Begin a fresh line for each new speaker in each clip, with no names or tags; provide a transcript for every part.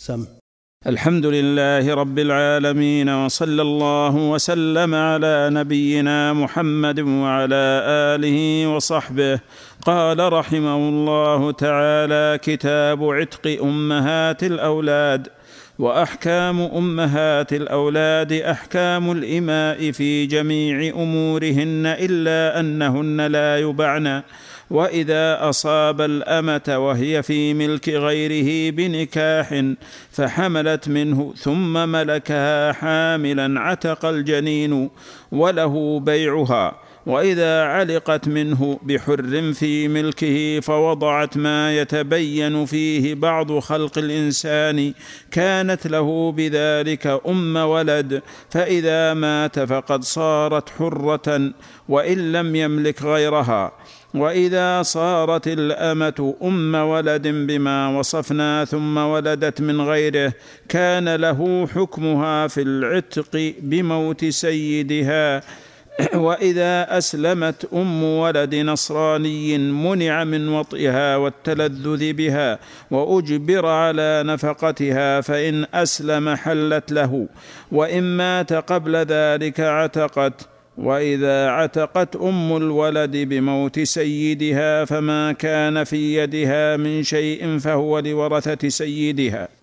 سم.
الحمد لله رب العالمين وصلى الله وسلم على نبينا محمد وعلى آله وصحبه. قال رحمه الله تعالى كتاب عتق أمهات الأولاد وأحكام أمهات الأولاد أحكام الإماء في جميع أمورهن إلا أنهن لا يبعن. وإذا أصاب الأمة وهي في ملك غيره بنكاح فحملت منه ثم ملكها حاملا عتق الجنين وله بيعها وإذا علقت منه بحر في ملكه فوضعت ما يتبين فيه بعض خلق الإنسان كانت له بذلك أم ولد فإذا مات فقد صارت حرة وإن لم يملك غيرها. وإذا صارت الأمة أم ولد بما وصفنا ثم ولدت من غيره كان له حكمها في العتق بموت سيدها. واذا اسلمت ام ولد نصراني منع من وطئها والتلذذ بها واجبر على نفقتها فان اسلم حلت له وان مات قبل ذلك عتقت واذا عتقت ام الولد بموت سيدها فما كان في يدها من شيء فهو لورثه سيدها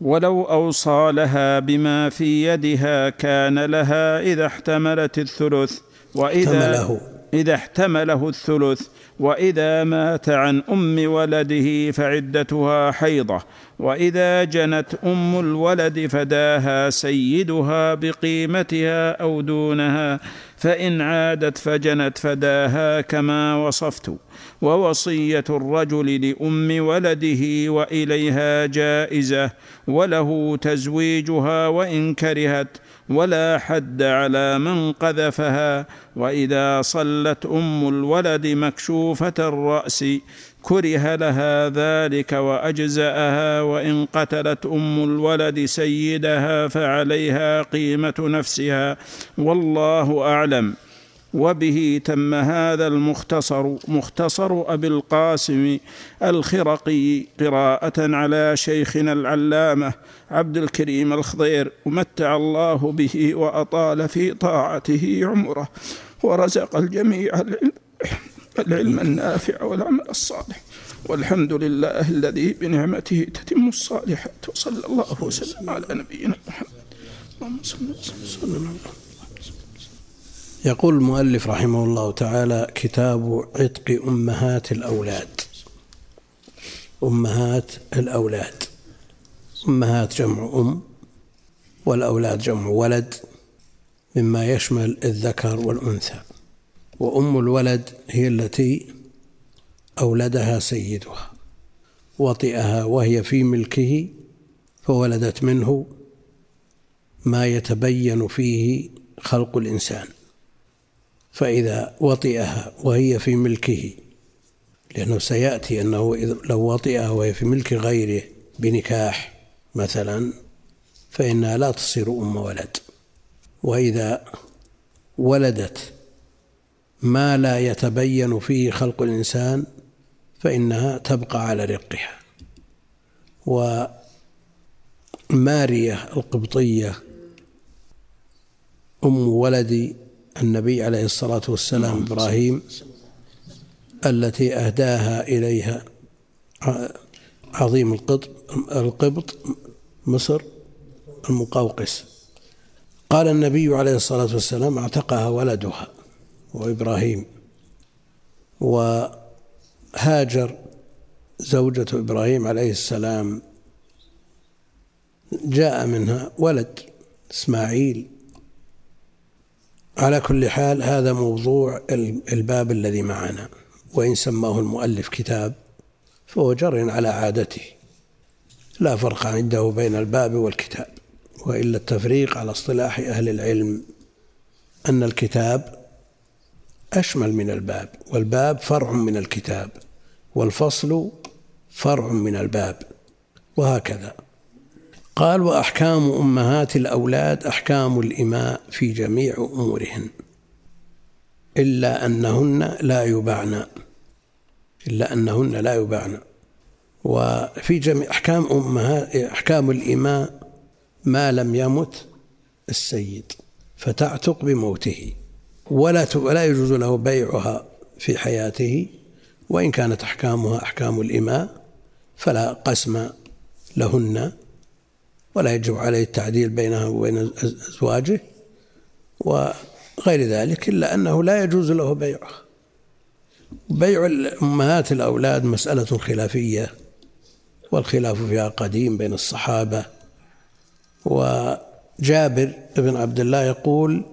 ولو اوصى لها بما في يدها كان لها إذا احتملت الثلث وإذا
احتمله.
إذا احتمله الثلث وإذا مات عن أم ولده فعدتها حيضة وإذا جنت أم الولد فداها سيدها بقيمتها أو دونها فإن عادت فجنت فداها كما وصفت. ووصية الرجل لأم ولده وإليها جائزة وله تزويجها وإن كرهت ولا حد على من قذفها. وإذا صلت أم الولد مكشوفة الرأس كره لها ذلك وأجزأها. وإن قتلت أم الولد سيدها فعليها قيمة نفسها. والله أعلم. وبه تم هذا المختصر مختصر أبي القاسم الخرقي قراءة على شيخنا العلامة عبد الكريم الخضير ومتع الله به وأطال في طاعته عمره ورزق الجميع العلم العلم النافع والعمل الصالح والحمد لله الذي بنعمته تتم الصالحات وصلى الله وسلم على نبينا محمد. اللهم صل وسلم
يقول المؤلف رحمه الله تعالى كتاب عتق أمهات الأولاد. أمهات الأولاد. أمهات جمع أم والأولاد جمع ولد مما يشمل الذكر والأنثى. وأم الولد هي التي أولدها سيدها وطئها وهي في ملكه فولدت منه ما يتبين فيه خلق الإنسان. فإذا وطئها وهي في ملكه لأنه سيأتي أنه لو وطئها وهي في ملك غيره بنكاح مثلا فإنها لا تصير أم ولد. وإذا ولدت ما لا يتبين فيه خلق الإنسان فإنها تبقى على رقها. ومارية القبطية أم ولد النبي عليه الصلاة والسلام إبراهيم التي أهداها إليها. عظيم القبط القبط مصر المقوقس. قال النبي عليه الصلاة والسلام اعتقها ولدها وإبراهيم وهاجر زوجة إبراهيم عليه السلام. جاء منها ولد إسماعيل على كل حال هذا موضوع الباب الذي معنا وإن سماه المؤلف كتاب فهو جر على عادته. لا فرق عنده بين الباب والكتاب وإلا التفريق على اصطلاح أهل العلم أن الكتاب أشمل من الباب والباب فرع من الكتاب والفصل فرع من الباب وهكذا. قال وأحكام أمهات الأولاد أحكام الإماء في جميع أمورهن إلا أنهن لا يبعن إلا أنهن لا يبعن. وفي جميع أحكام أمهات أحكام الإماء ما لم يمت السيد فتعتق بموته ولا ولا يجوز له بيعها في حياته وإن كانت أحكامها أحكام الإماء فلا قسم لهن. ولا يجب عليه التعديل بينها وبين أزواجه وغير ذلك إلا أنه لا يجوز له بيعها بيع أمهات الأولاد مسألة خلافية والخلاف فيها قديم بين الصحابة. وجابر بن عبد الله يقول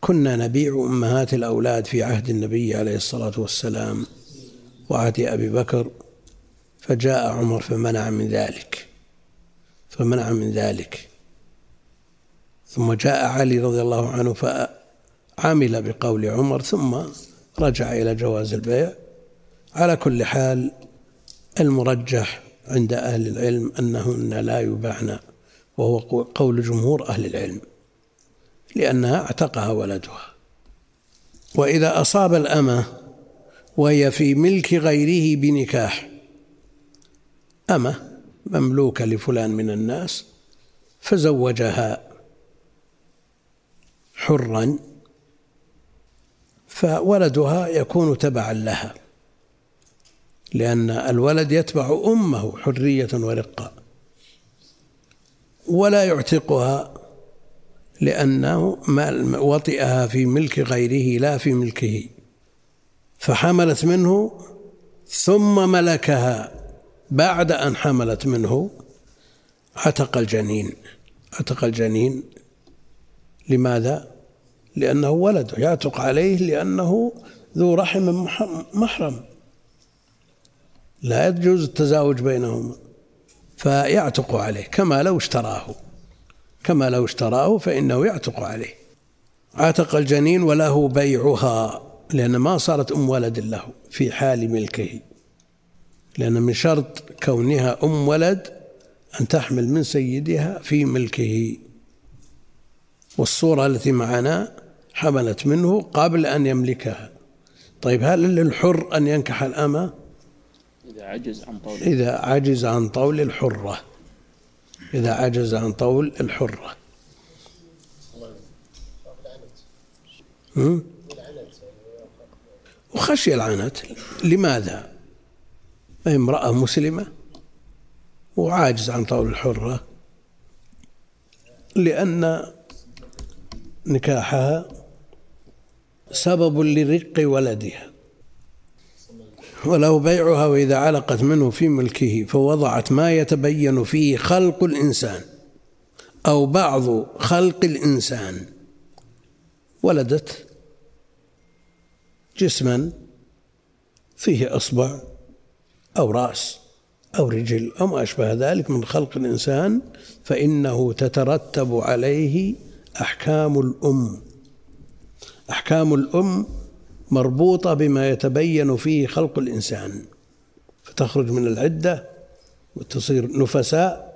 كنا نبيع أمهات الأولاد في عهد النبي عليه الصلاة والسلام وعهد أبي بكر فجاء عمر فمنع من ذلك. فمنع من ذلك. ثم جاء علي رضي الله عنه فعمل بقول عمر ثم رجع إلى جواز البيع. على كل حال المرجح عند أهل العلم أنهن لا يباعن وهو قول جمهور أهل العلم لأنها اعتقها ولدها. وإذا أصاب الأمة وهي في ملك غيره بنكاح أمة مملوكة لفلان من الناس فزوجها حرا فولدها يكون تبعا لها لأن الولد يتبع أمه حرية ورقة ولا يعتقها لأنه وطئها في ملك غيره لا في ملكه فحملت منه ثم ملكها. بعد أن حملت منه عتق الجنين. عتق الجنين لماذا؟ لأنه ولده يعتق عليه لأنه ذو رحم محرم. لا يجوز التزاوج بينهما. فيعتق عليه كما لو اشتراه. كما لو اشتراه فإنه يعتق عليه. عتق الجنين وله بيعها لأن ما صارت أم ولد له في حال ملكه. لأن من شرط كونها أم ولد أن تحمل من سيدها في ملكه. والصورة التي معنا حملت منه قبل أن يملكها. طيب هل للحر أن ينكح الأمة؟
إذا عجز عن طول.
إذا عجز عن طول الحرة. إذا عجز عن طول الحرة. وخشي العنت. لماذا؟ امرأة مسلمة وعاجز عن طول الحرة لأن نكاحها سبب لرق ولدها. ولو بيعها وإذا علقت منه في ملكه فوضعت ما يتبين فيه خلق الإنسان أو بعض خلق الإنسان. ولدت جسما فيه إصبع أو رأس أو رجل أو ما أشبه ذلك من خلق الإنسان فإنه تترتب عليه أحكام الأم. أحكام الأم مربوطة بما يتبين فيه خلق الإنسان. فتخرج من العدة وتصير نفساء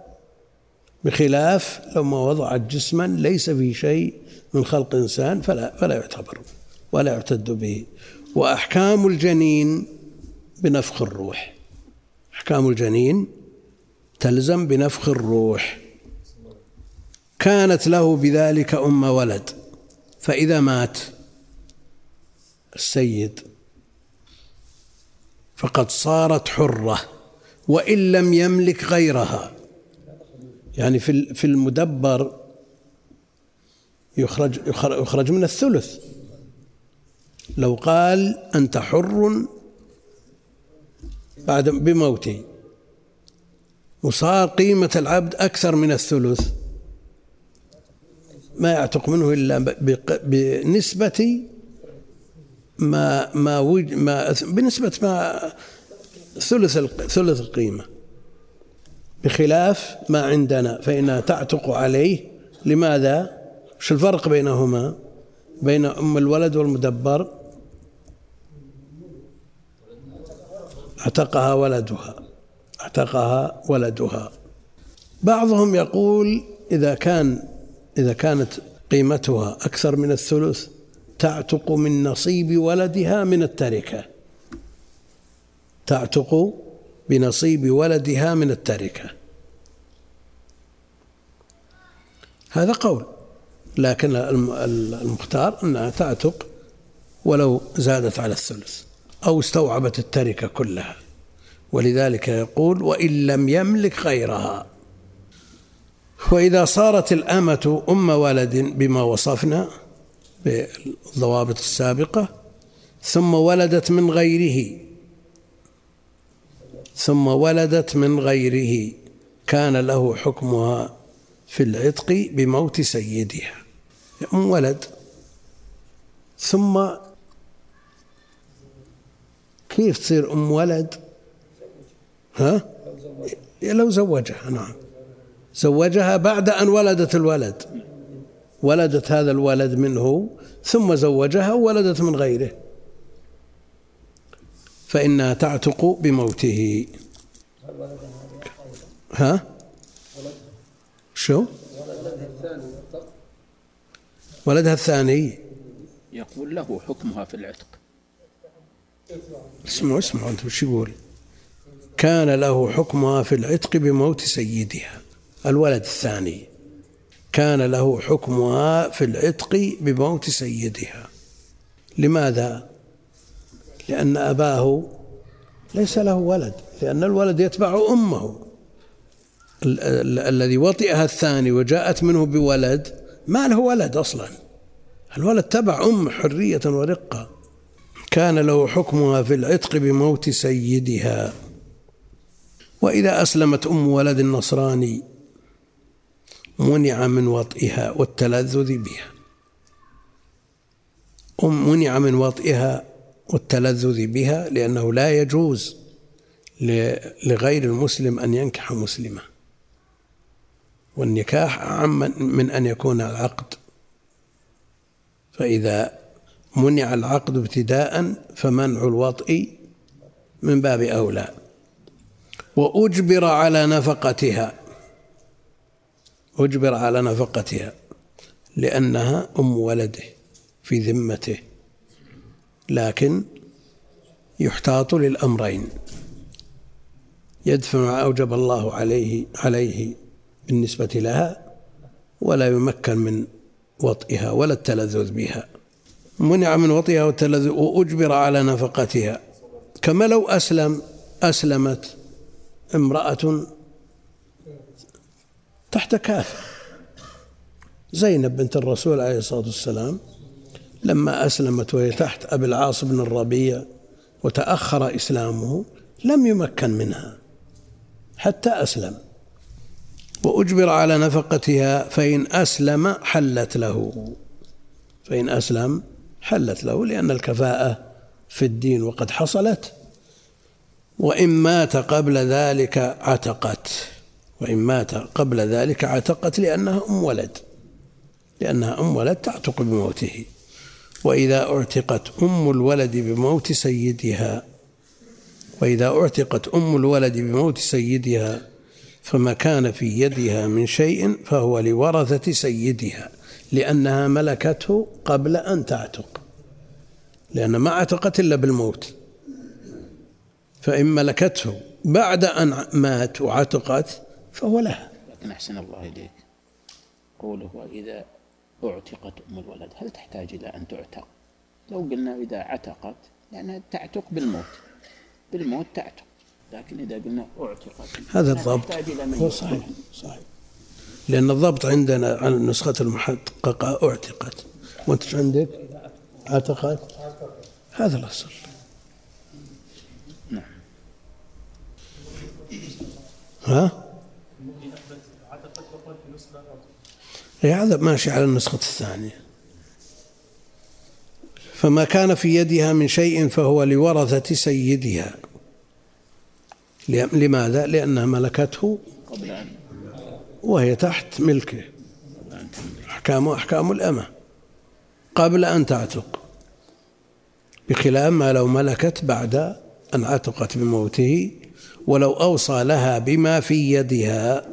بخلاف لو ما وضعت جسما ليس فيه شيء من خلق إنسان فلا فلا يعتبر ولا يعتد به. وأحكام الجنين بنفخ الروح. أحكام الجنين تلزم بنفخ الروح. كانت له بذلك أم ولد فإذا مات السيد. فقد صارت حرة وإن لم يملك غيرها. يعني في في المدبر يخرج يخرج من الثلث. لو قال أنت حر بعد بموتي وصار قيمة العبد أكثر من الثلث. ما يعتق منه إلا بنسبة ما ما وج ما بنسبة ما ثلث ثلث القيمة. بخلاف ما عندنا فإنها تعتق عليه. لماذا؟ وش الفرق بينهما؟ بين أم الولد والمدبر. اعتقها ولدها اعتقها ولدها. بعضهم يقول إذا كان إذا كانت قيمتها أكثر من الثلث تعتق من نصيب ولدها من التركة. تعتق بنصيب ولدها من التركة. هذا قول لكن المختار أنها تعتق ولو زادت على الثلث. أو استوعبت التركة كلها. ولذلك يقول وإن لم يملك غيرها. وإذا صارت الأمة أم ولد بما وصفنا بالضوابط السابقة ثم ولدت من غيره. ثم ولدت من غيره. كان له حكمها في العتق بموت سيدها. أم ولد. ثم كيف تصير أم ولد؟ ها؟ لو زوجها نعم. زوجها بعد أن ولدت الولد. ولدت هذا الولد منه ثم زوجها وولدت من غيره. فإنها تعتق بموته. ها؟ شو؟ ولدها الثاني.
يقول له حكمها في العتق.
اسمعوا اسمعوا انت وش يقول؟ كان له حكمها في العتق بموت سيدها الولد الثاني. كان له حكمها في العتق بموت سيدها. لماذا؟ لأن أباه ليس له ولد لأن الولد يتبع أمه. الذي وطئها الثاني وجاءت منه بولد ما له ولد أصلا. الولد تبع أم حرية ورقة. كان له حكمها في العتق بموت سيدها. وإذا أسلمت أم ولد النصراني منع من وطئها والتلذذ بها. أم منع من وطئها والتلذذ بها لأنه لا يجوز لغير المسلم أن ينكح مسلمة والنكاح أعم من أن يكون العقد. فإذا منع العقد ابتداء فمنع الوطء من باب أولى. وأجبر على نفقتها. أجبر على نفقتها لأنها أم ولده في ذمته لكن يحتاط للأمرين. يدفع ما أوجب الله عليه عليه بالنسبة لها ولا يمكن من وطئها ولا التلذذ بها. منع من وطئها والتلذذ وأجبر على نفقتها. كما لو أسلم أسلمت امرأة تحت كافر زينب بنت الرسول عليه الصلاة والسلام لما أسلمت وهي تحت أبي العاص بن الربيع وتأخر إسلامه لم يمكن منها حتى أسلم. وأجبر على نفقتها فإن أسلم حلت له. فإن أسلم حلت له لأن الكفاءة في الدين وقد حصلت. وإن مات قبل ذلك عتقت. وإن مات قبل ذلك عتقت لأنها أم ولد. لأنها أم ولد تعتق بموته. وإذا اعتقت أم الولد بموت سيدها وإذا اعتقت أم الولد بموت سيدها فما كان في يدها من شيء فهو لورثة سيدها لأنها ملكته قبل أن تعتق. لأن ما أعتقت إلا بالموت. فإن ملكته بعد أن مات وعتقت فهو لها.
لكن أحسن الله إليك. قوله وإذا أعتقت أم الولد هل تحتاج إلى أن تعتق؟ لو قلنا إذا عتقت لأنها تعتق بالموت. بالموت تعتق. لكن إذا قلنا أعتقت
هذا الضبط. هو صحيح صحيح. لأن الضبط عندنا على النسخة المحققة أعتقت. وأنت عندك عتقت؟ هذا الأصل.
نعم.
ها؟ إيه، هذا ماشي على النسخة الثانية. فما كان في يدها من شيء فهو لورثة سيدها. لماذا؟ لأنها ملكته وهي تحت ملكه. أحكام أحكام الأمة. قبل أن تعتق. بخلاف ما لو ملكت بعد أن عتقت بموته ولو أوصى لها بما في يدها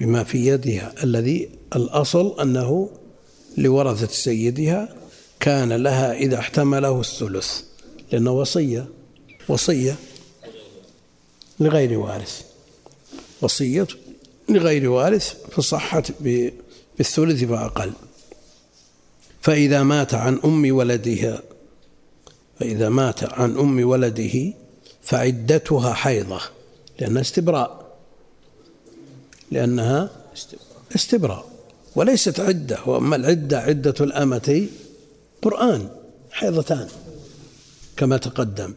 بما في يدها الذي الأصل أنه لورثة سيدها كان لها إذا احتمله الثلث لأنه وصية وصية لغير وارث وصية لغير وارث فصحت بالثلث فأقل. فإذا مات عن أم ولدها فإذا مات عن أم ولده فعدتها حيضة لأنها استبراء لأنها استبراء وليست عدة وأما العدة عدة الأمة قرآن حيضتان كما تقدم.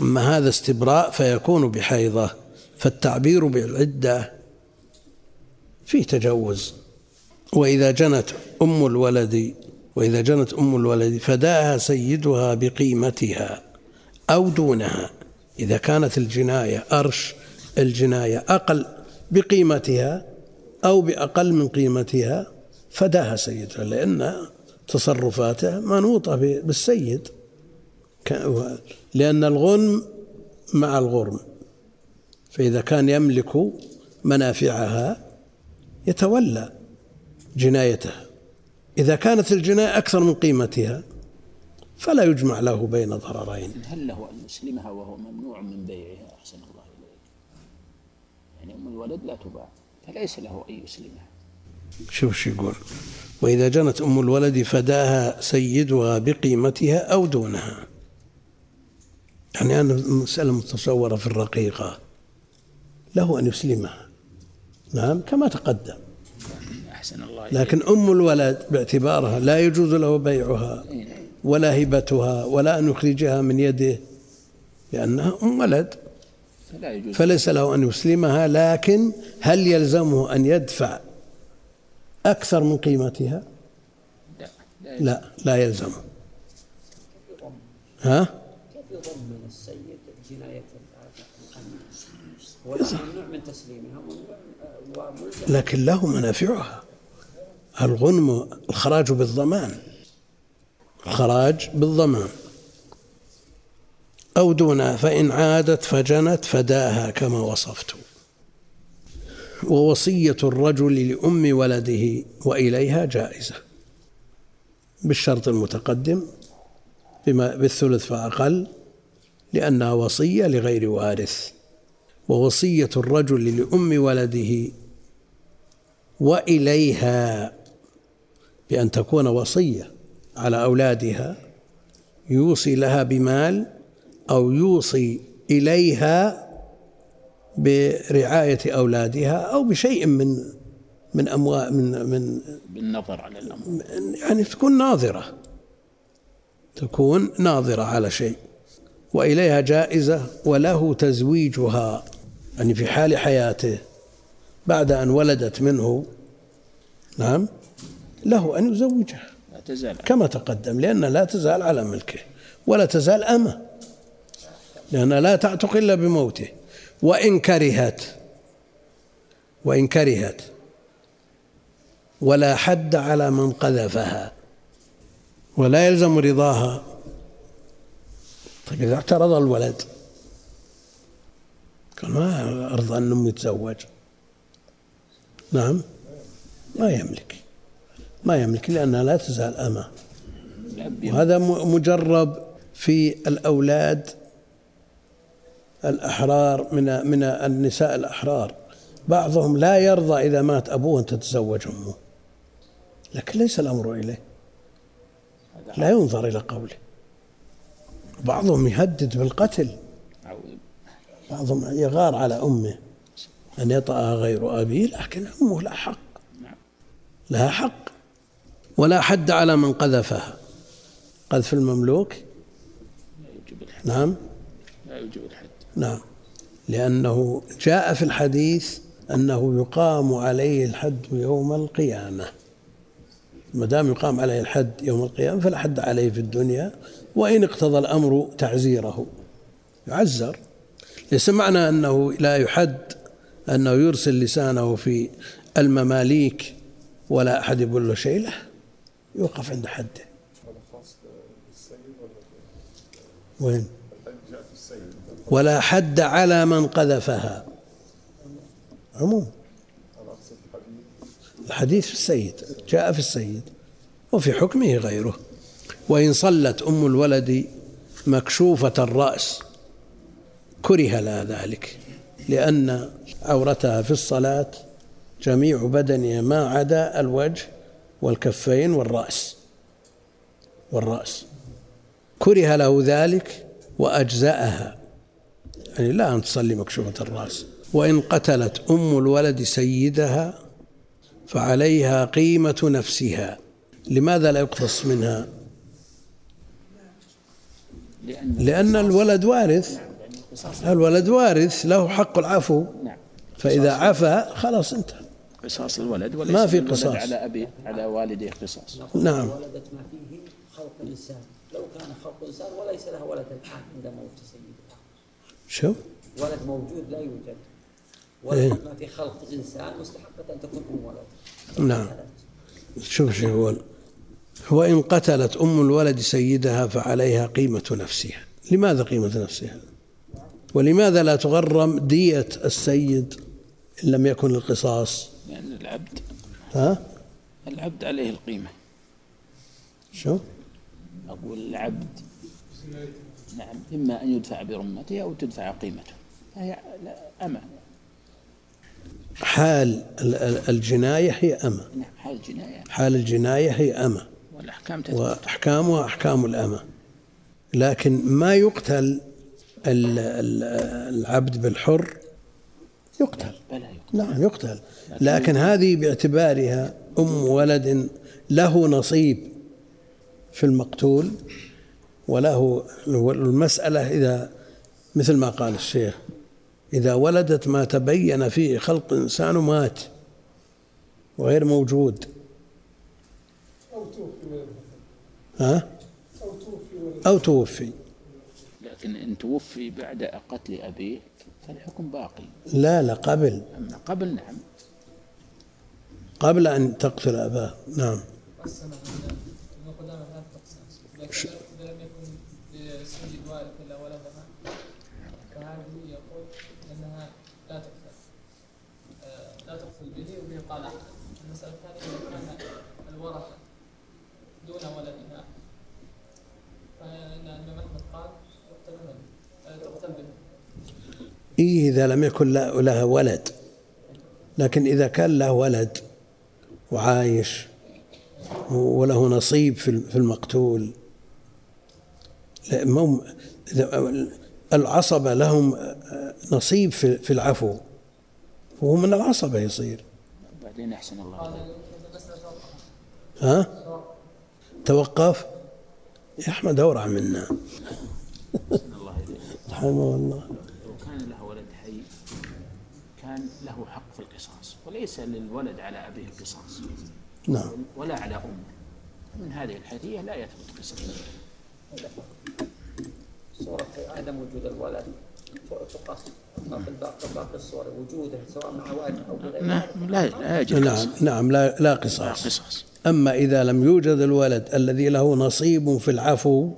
أما هذا استبراء فيكون بحيضة فالتعبير بالعدة فيه تجوز. وإذا جنت أم الولد وإذا جنت أم الولد فداها سيدها بقيمتها أو دونها. إذا كانت الجناية أرش الجناية أقل بقيمتها أو بأقل من قيمتها فداها سيدها لأن تصرفاته منوطة بالسيد. لأن الغنم مع الغرم. فإذا كان يملك منافعها يتولى جنايتها إذا كانت الجناية أكثر من قيمتها فلا يجمع له بين ضررين.
هل له أن يسلمها وهو ممنوع من بيعها؟ أحسن الله إليك. يعني أم الولد لا تباع فليس له أن يسلمها.
شوف شو يقول. وإذا جنت أم الولد فداها سيدها بقيمتها أو دونها. يعني أنا مسألة متصورة في الرقيقة. له أن يسلمها. نعم كما تقدم. أحسن الله لكن أم الولد باعتبارها لا يجوز له بيعها ولا هبتها ولا أن يخرجها من يده لأنها أم ولد. فلا يجوز. فليس له أن يسلمها لكن هل يلزمه أن يدفع أكثر من قيمتها؟ لا لا, لا يلزمه ها؟ كيف يضمن السيد جناية ممنوع من تسليمها لكن له منافعها. الغنم الخراج بالضمان الخراج بالضمان. أو دونها فإن عادت فجنت فداها كما وصفت. ووصية الرجل لأم ولده وإليها جائزة. بالشرط المتقدم بما بالثلث فأقل لأنها وصية لغير وارث. ووصية الرجل لأم ولده وإليها بأن تكون وصية على أولادها يوصي لها بمال أو يوصي إليها برعاية أولادها أو بشيء من من أموال من من
بالنظر على الأمر
يعني تكون ناظرة. تكون ناظرة على شيء. وإليها جائزة وله تزويجها. يعني في حال حياته. بعد أن ولدت منه. نعم. له أن يزوجها لا تزال كما تقدم لأن لا تزال على ملكه ولا تزال أمة لأنها لا تعتق إلا بموته. وإن كرهت وإن كرهت ولا حد على من قذفها ولا يلزم رضاها. طيب إذا اعترض الولد قال ما أرضى أن أمي تزوج؟ نعم ما يملك. ما يملك لأنها لا تزال أمة. وهذا مجرب في الأولاد الأحرار من من النساء الأحرار. بعضهم لا يرضى إذا مات أبوه أن تتزوج أمه. لكن ليس الأمر إليه. لا ينظر إلى قوله. بعضهم يهدد بالقتل. بعضهم يغار على أمه. أن يطأها غير أبيه لكن أمه لا حق. لها حق. ولا حد على من قذفها. قذف المملوك؟ لا يوجب الحد نعم. لا يوجب الحد. نعم. لأنه جاء في الحديث أنه يقام عليه الحد يوم القيامة. ما دام يقام عليه الحد يوم القيامة فلا حد عليه في الدنيا وإن اقتضى الأمر تعزيره. يعزر. ليس معنى أنه لا يحد أنه يرسل لسانه في المماليك ولا أحد يقول له شيء؟ له يوقف عند حده وين؟ ولا حد على من قذفها. عموم. الحديث في السيد جاء في السيد وفي حكمه غيره. وإن صلت أم الولد مكشوفة الرأس كره لها ذلك لأن عورتها في الصلاة جميع بدنها ما عدا الوجه والكفين والرأس. والرأس. كره له ذلك وأجزأها. يعني لا أن تصلي مكشوفة الرأس. وإن قتلت أم الولد سيدها فعليها قيمة نفسها. لماذا لا يقتص منها؟ لأن الولد وارث. الولد وارث له حق العفو. نعم. فإذا عفا خلاص انتهى.
قصاص الولد وليس
ما في قصاص.
على أبي على والديه قصاص.
نعم.
ولدت ما فيه خلق الإنسان. لو كان خلق الإنسان وليس له ولد الآن عند موت سيده.
شو؟
ولد موجود لا يوجد. ولد إيه؟ ما في خلق الإنسان مستحقة أن تكون أم ولد.
نعم. شوف شو يقول وإن قتلت أم الولد سيدها فعليها قيمة نفسها. لماذا قيمة نفسها؟ ولماذا لا تغرم دية السيد إن لم يكن القصاص
لأن يعني العبد.
ها؟
العبد عليه القيمة.
شو؟
أقول العبد. نعم إما أن يدفع برمته أو تدفع قيمته. فهي أما
حال الجناية هي أما
نعم حال الجناية.
حال الجناية هي أما
والأحكام
وأحكامها أحكام الأمة لكن ما يقتل العبد بالحر يقتل. نعم يقتل. لكن هذه باعتبارها أم ولد له نصيب في المقتول وله المسألة إذا مثل ما قال الشيخ إذا ولدت ما تبين فيه خلق إنسان مات وغير موجود. أو توفي ها؟ أو توفي أو توفي.
لكن إن توفي بعد قتل أبيه فالحكم باقي
لا لا قبل
قبل نعم
قبل أن تقتل أباه نعم إيه إذا لم يكن لها ولد. لكن إذا كان له ولد وعايش وله نصيب في المقتول العصبة لهم نصيب في العفو وهو من العصبة يصير.
بعدين أحسن الله
ها؟ توقف. يا أحمد أورع منا. رحمه الله
له حق في القصاص وليس للولد على أبيه القصاص
نعم.
ولا على أمه. من هذه الحيثية لا يثبت قصاص.
صورة عدم وجود الولد. تقاس باقي الصور وجوده سواء مع والد أو بغيره.
نعم لا لا
نعم نعم لا لا قصاص. لا
قصاص.
أما إذا لم يوجد الولد الذي له نصيب في العفو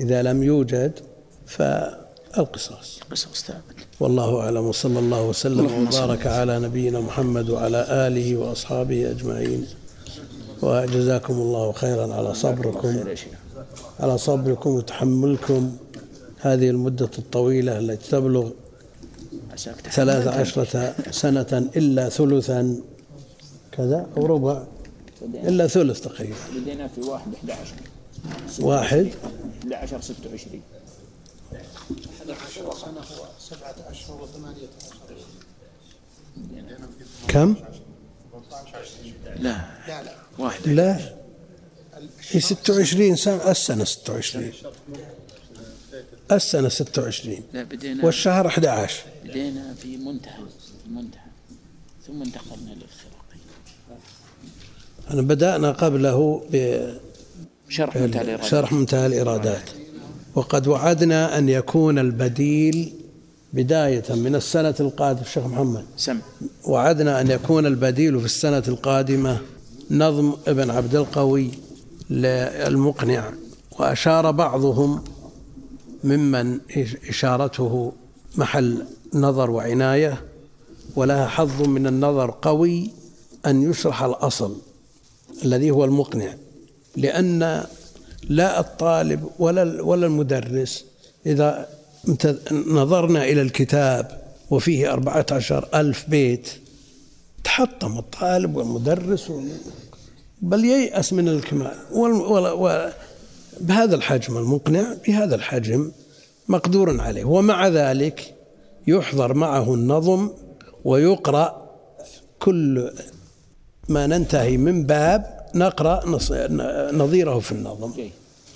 إذا لم يوجد فالقصاص.
القصاص ثابت
والله أعلم وصلى الله وسلم وبارك على نبينا محمد وعلى آله وأصحابه أجمعين. وجزاكم الله خيرا على صبركم على صبركم وتحملكم. هذه المدة الطويلة التي تبلغ ثلاث عشرة سنة إلا ثلثا. كذا أو ربع. إلا ثلث تقريبا.
بدينا في واحد 11
واحد.
11 26
11 وكان هو سبعة أشهر وثمانية. أشهر كم؟
لا. لا لا. واحد
لا. في 26 سنة السنة 26 السنة 26
لا بدينا.
والشهر 11
بدينا في منتهى منتهى. ثم انتقلنا للخراقين
أنا بدأنا قبله ب
شرح منتهى الإرادات.
شرح منتهى الإرادات. وقد وعدنا أن يكون البديل بداية من السنة القادمة. الشيخ محمد
سم.
وعدنا أن يكون البديل في السنة القادمة نظم ابن عبد القوي للمقنع. وأشار بعضهم ممن إشارته محل نظر وعناية ولها حظ من النظر قوي أن يشرح الأصل الذي هو المقنع. لأن لا الطالب ولا ولا المدرس إذا نظرنا إلى الكتاب وفيه أربعة عشر ألف بيت تحطم الطالب والمدرس. بل ييأس من الكمال. بهذا الحجم المقنع بهذا الحجم مقدور عليه ومع ذلك يحضر معه النظم ويقرأ كل ما ننتهي من باب نقرأ نظيره في النظم.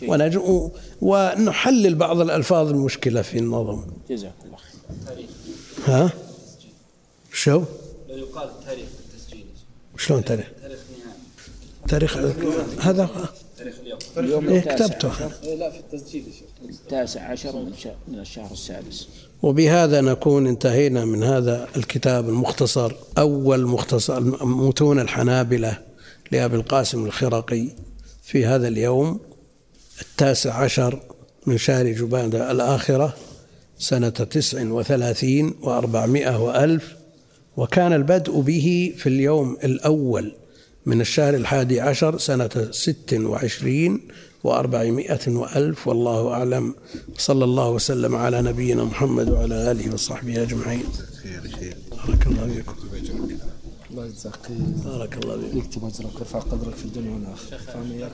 ونجو ونحلل بعض الألفاظ المشكلة في النظم.
جزاك الله خير.
ها؟ شو؟
لو يقال تاريخ التسجيل.
شلون تاريخ؟
تاريخ
تاريخ هذا
تاريخ اليوم.
اليوم.
إيه كتبته.
إيه، لا في التسجيل
التاسع عشر من, من الشهر السادس.
وبهذا نكون انتهينا من هذا الكتاب المختصر أول مختصر متون الحنابلة. لأبي القاسم الخرقي في هذا اليوم التاسع عشر من شهر جبادة الآخرة سنة تسع وثلاثين وأربعمائة وألف وكان البدء به في اليوم الأول من الشهر الحادي عشر سنة ست وعشرين وأربعمائة وألف والله أعلم. صلى الله وسلم على نبينا محمد وعلى آله وصحبه أجمعين. بارك الله فيكم.
الله يجزاك
بارك الله فيكم
يكتب أجرك ويرفع قدرك في الدنيا والآخرة. فاهم إياك